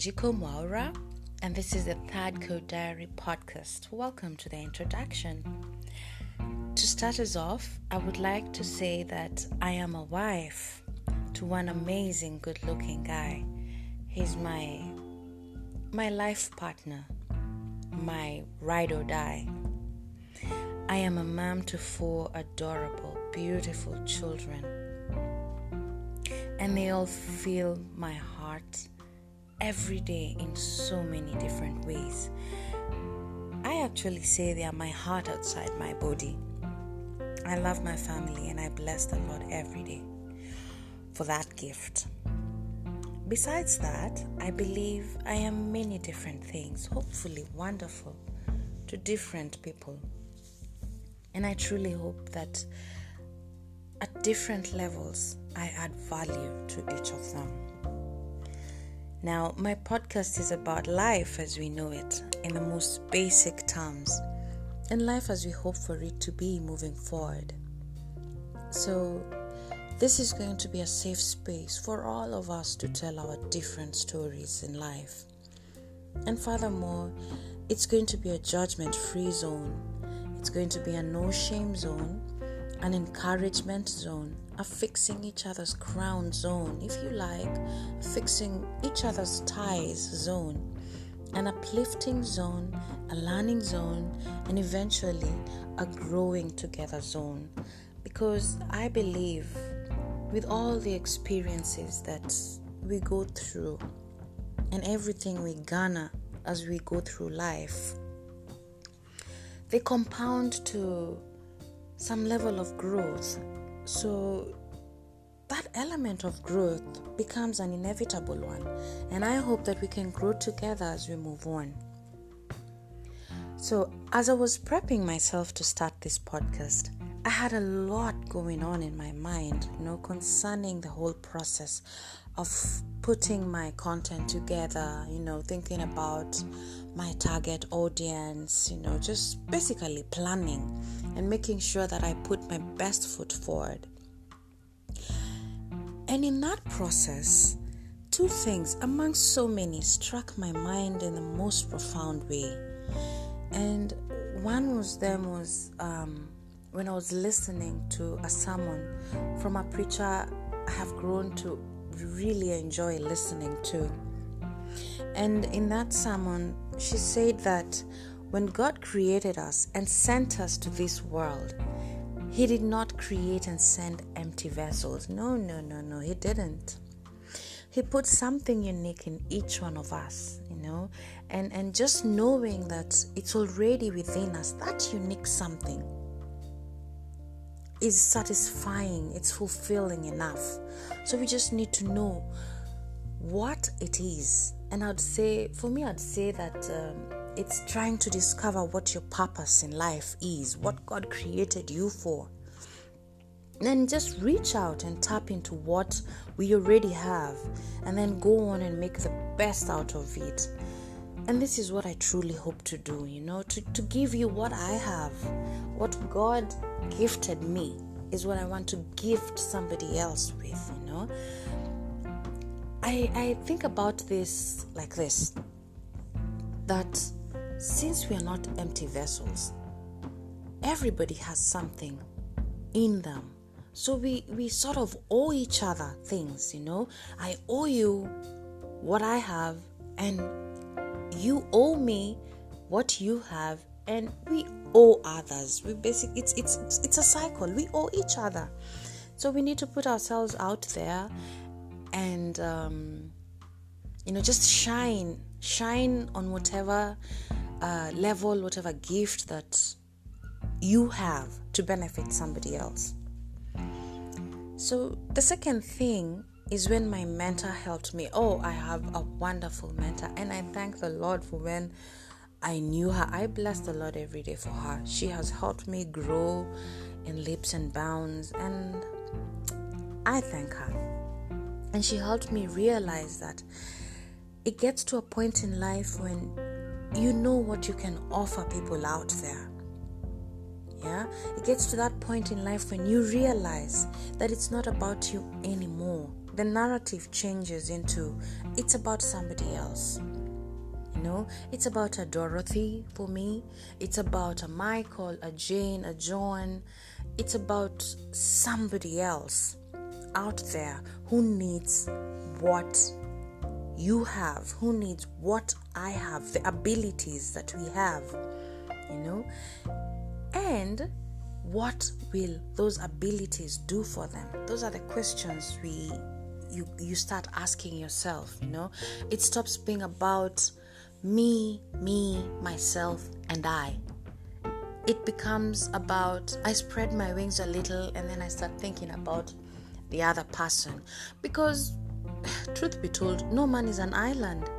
Wanjiku Mwaura, and this is the Third Cord Diary podcast. Welcome to the introduction. To start us off, I would like to say that I am a wife to one amazing, good looking guy. He's my my life partner, my ride or die. I am a mom to four adorable, beautiful children. And they all fill my heart every day in so many different ways. I actually say they are my heart outside my body. I love my family and I bless the Lord every day for that gift. Besides that, I believe I am many different things, hopefully wonderful to different people. And I truly hope that at different levels, I add value to each of them. Now, my podcast is about life as we know it in the most basic terms, and life as we hope for it to be moving forward. So, this is going to be a safe space for all of us to tell our different stories in life. And furthermore, it's going to be a judgment free zone, it's going to be a no shame zone, an encouragement zone, a fixing each other's crown zone, if you like, fixing each other's ties zone, an uplifting zone, a learning zone, and eventually a growing together zone. Because I believe with all the experiences that we go through and everything we garner as we go through life, they compound to some level of growth so that element of growth becomes an inevitable one, and I hope that we can grow together as we move on. So, as I was prepping myself to start this podcast, I had a lot going on in my mind, you know, concerning the whole process of putting my content together, you know, thinking about my target audience, you know, just basically planning and making sure that I put my best foot forward. And in that process, two things among so many struck my mind in the most profound way. And one was them was um, when I was listening to a sermon from a preacher I have grown to really enjoy listening to. And in that sermon, she said that when God created us and sent us to this world, He did not create and send empty vessels. No, no, no, no, He didn't. He put something unique in each one of us, you know, and, and just knowing that it's already within us, that unique something is satisfying, it's fulfilling enough. So we just need to know what it is. And I'd say, for me, I'd say that um, it's trying to discover what your purpose in life is, what God created you for. Then just reach out and tap into what we already have, and then go on and make the best out of it. And this is what I truly hope to do, you know, to, to give you what I have, what God gifted me is what I want to gift somebody else with, you know. I, I think about this like this that since we are not empty vessels, everybody has something in them. So we, we sort of owe each other things, you know. I owe you what I have, and you owe me what you have, and we owe others. We basically it's it's it's a cycle. We owe each other. So we need to put ourselves out there and um, you know just shine shine on whatever uh, level whatever gift that you have to benefit somebody else so the second thing is when my mentor helped me. Oh i have a wonderful mentor and i thank the lord for when i knew her. I bless the lord every day for her. She has helped me grow in leaps and bounds and i thank her. And she helped me realize that it gets to a point in life when you know what you can offer people out there. Yeah, it gets to that point in life when you realize that it's not about you anymore. The narrative changes into it's about somebody else. You know, it's about a Dorothy for me, it's about a Michael, a Jane, a John. It's about somebody else out there who needs what you have, who needs what I have, the abilities that we have, you know, and what will those abilities do for them? Those are the questions we you you start asking yourself, you know. It stops being about me, me, myself, and I. It becomes about I spread my wings a little and then I start thinking about the other person because truth be told, no man is an island.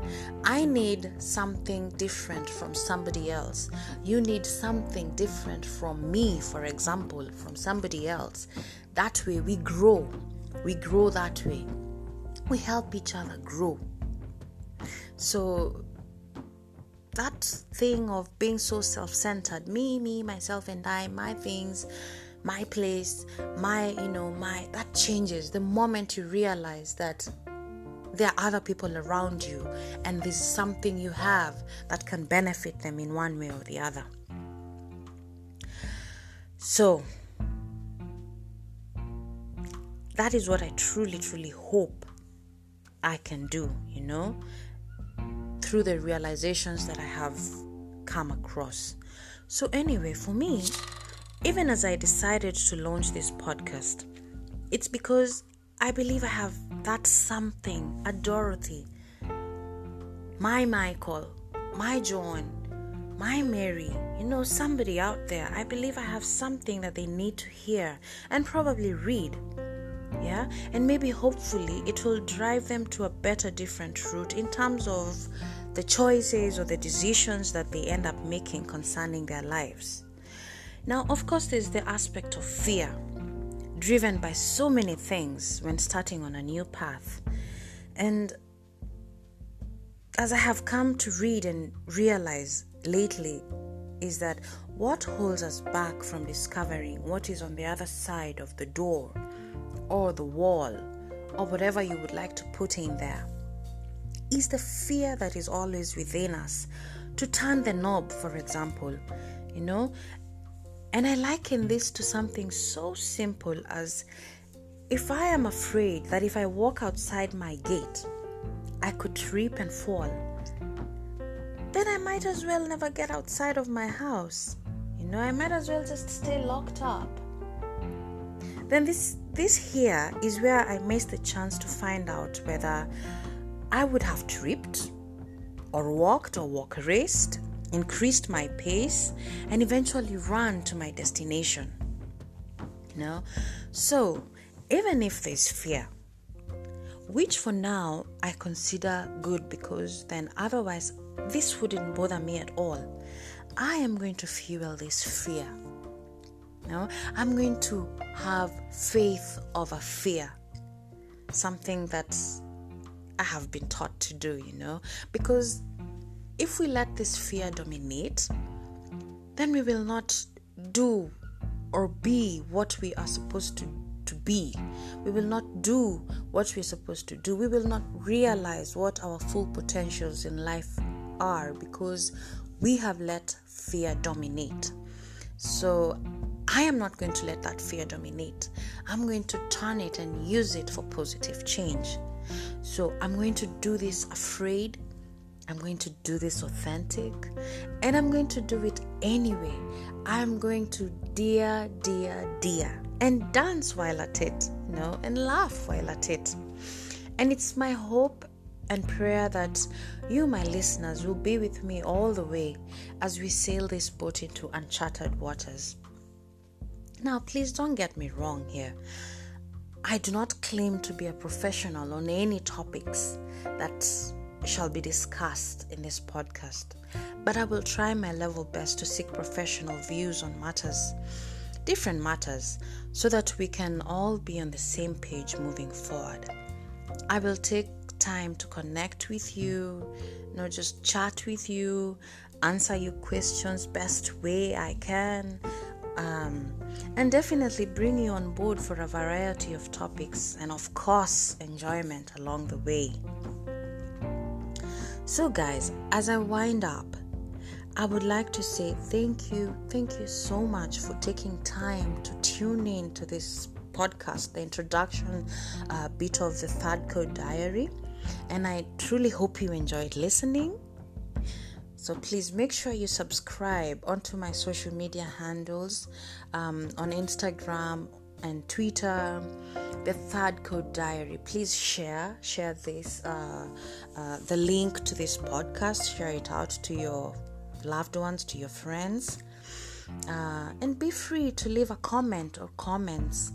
I need something different from somebody else. You need something different from me, for example, from somebody else. That way we grow. We grow that way. We help each other grow. So, that thing of being so self centered me, me, myself, and I, my things, my place, my, you know, my, that changes the moment you realize that there are other people around you and there's something you have that can benefit them in one way or the other. So, that is what I truly, truly hope I can do, you know, through the realizations that I have come across. So, anyway, for me, even as I decided to launch this podcast, it's because I believe I have that something, a Dorothy, my Michael, my John, my Mary, you know, somebody out there. I believe I have something that they need to hear and probably read. Yeah, and maybe hopefully it will drive them to a better, different route in terms of the choices or the decisions that they end up making concerning their lives. Now, of course, there's the aspect of fear driven by so many things when starting on a new path. And as I have come to read and realize lately, is that what holds us back from discovering what is on the other side of the door or the wall or whatever you would like to put in there is the fear that is always within us to turn the knob, for example. You know, and I liken this to something so simple as if I am afraid that if I walk outside my gate, I could trip and fall, then I might as well never get outside of my house. You know, I might as well just stay locked up. Then this this here is where I missed the chance to find out whether I would have tripped or walked or walk raced increased my pace, and eventually ran to my destination. You know, so even if there's fear, which for now I consider good because then otherwise this wouldn't bother me at all. I am going to fuel this fear. I'm going to have faith over fear. Something that I have been taught to do, you know, because if we let this fear dominate, then we will not do or be what we are supposed to, to be. We will not do what we're supposed to do. We will not realize what our full potentials in life are because we have let fear dominate. So, I am not going to let that fear dominate. I'm going to turn it and use it for positive change. So, I'm going to do this afraid I'm going to do this authentic and I'm going to do it anyway. I'm going to dear, dear, dear and dance while at it, you know, and laugh while at it. And it's my hope and prayer that you, my listeners, will be with me all the way as we sail this boat into uncharted waters. Now, please don't get me wrong here. I do not claim to be a professional on any topics that shall be discussed in this podcast, but I will try my level best to seek professional views on matters, different matters, so that we can all be on the same page moving forward. I will take time to connect with you, know, just chat with you, answer your questions best way I can, um, and definitely bring you on board for a variety of topics and, of course, enjoyment along the way. So, guys, as I wind up, I would like to say thank you, thank you so much for taking time to tune in to this podcast, the introduction uh, bit of the Third Cord Diary. And I truly hope you enjoyed listening. So please make sure you subscribe onto my social media handles um, on Instagram and Twitter, the Third Cord Diary. Please share share this uh, uh, the link to this podcast. Share it out to your loved ones, to your friends, uh, and be free to leave a comment or comments.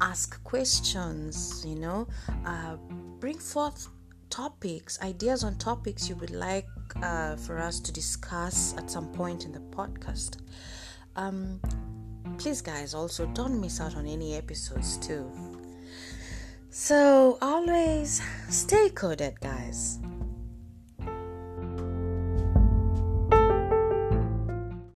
Ask questions. You know, uh, bring forth topics, ideas on topics you would like uh, for us to discuss at some point in the podcast. Um, please, guys, also don't miss out on any episodes too. So, always stay coded, guys.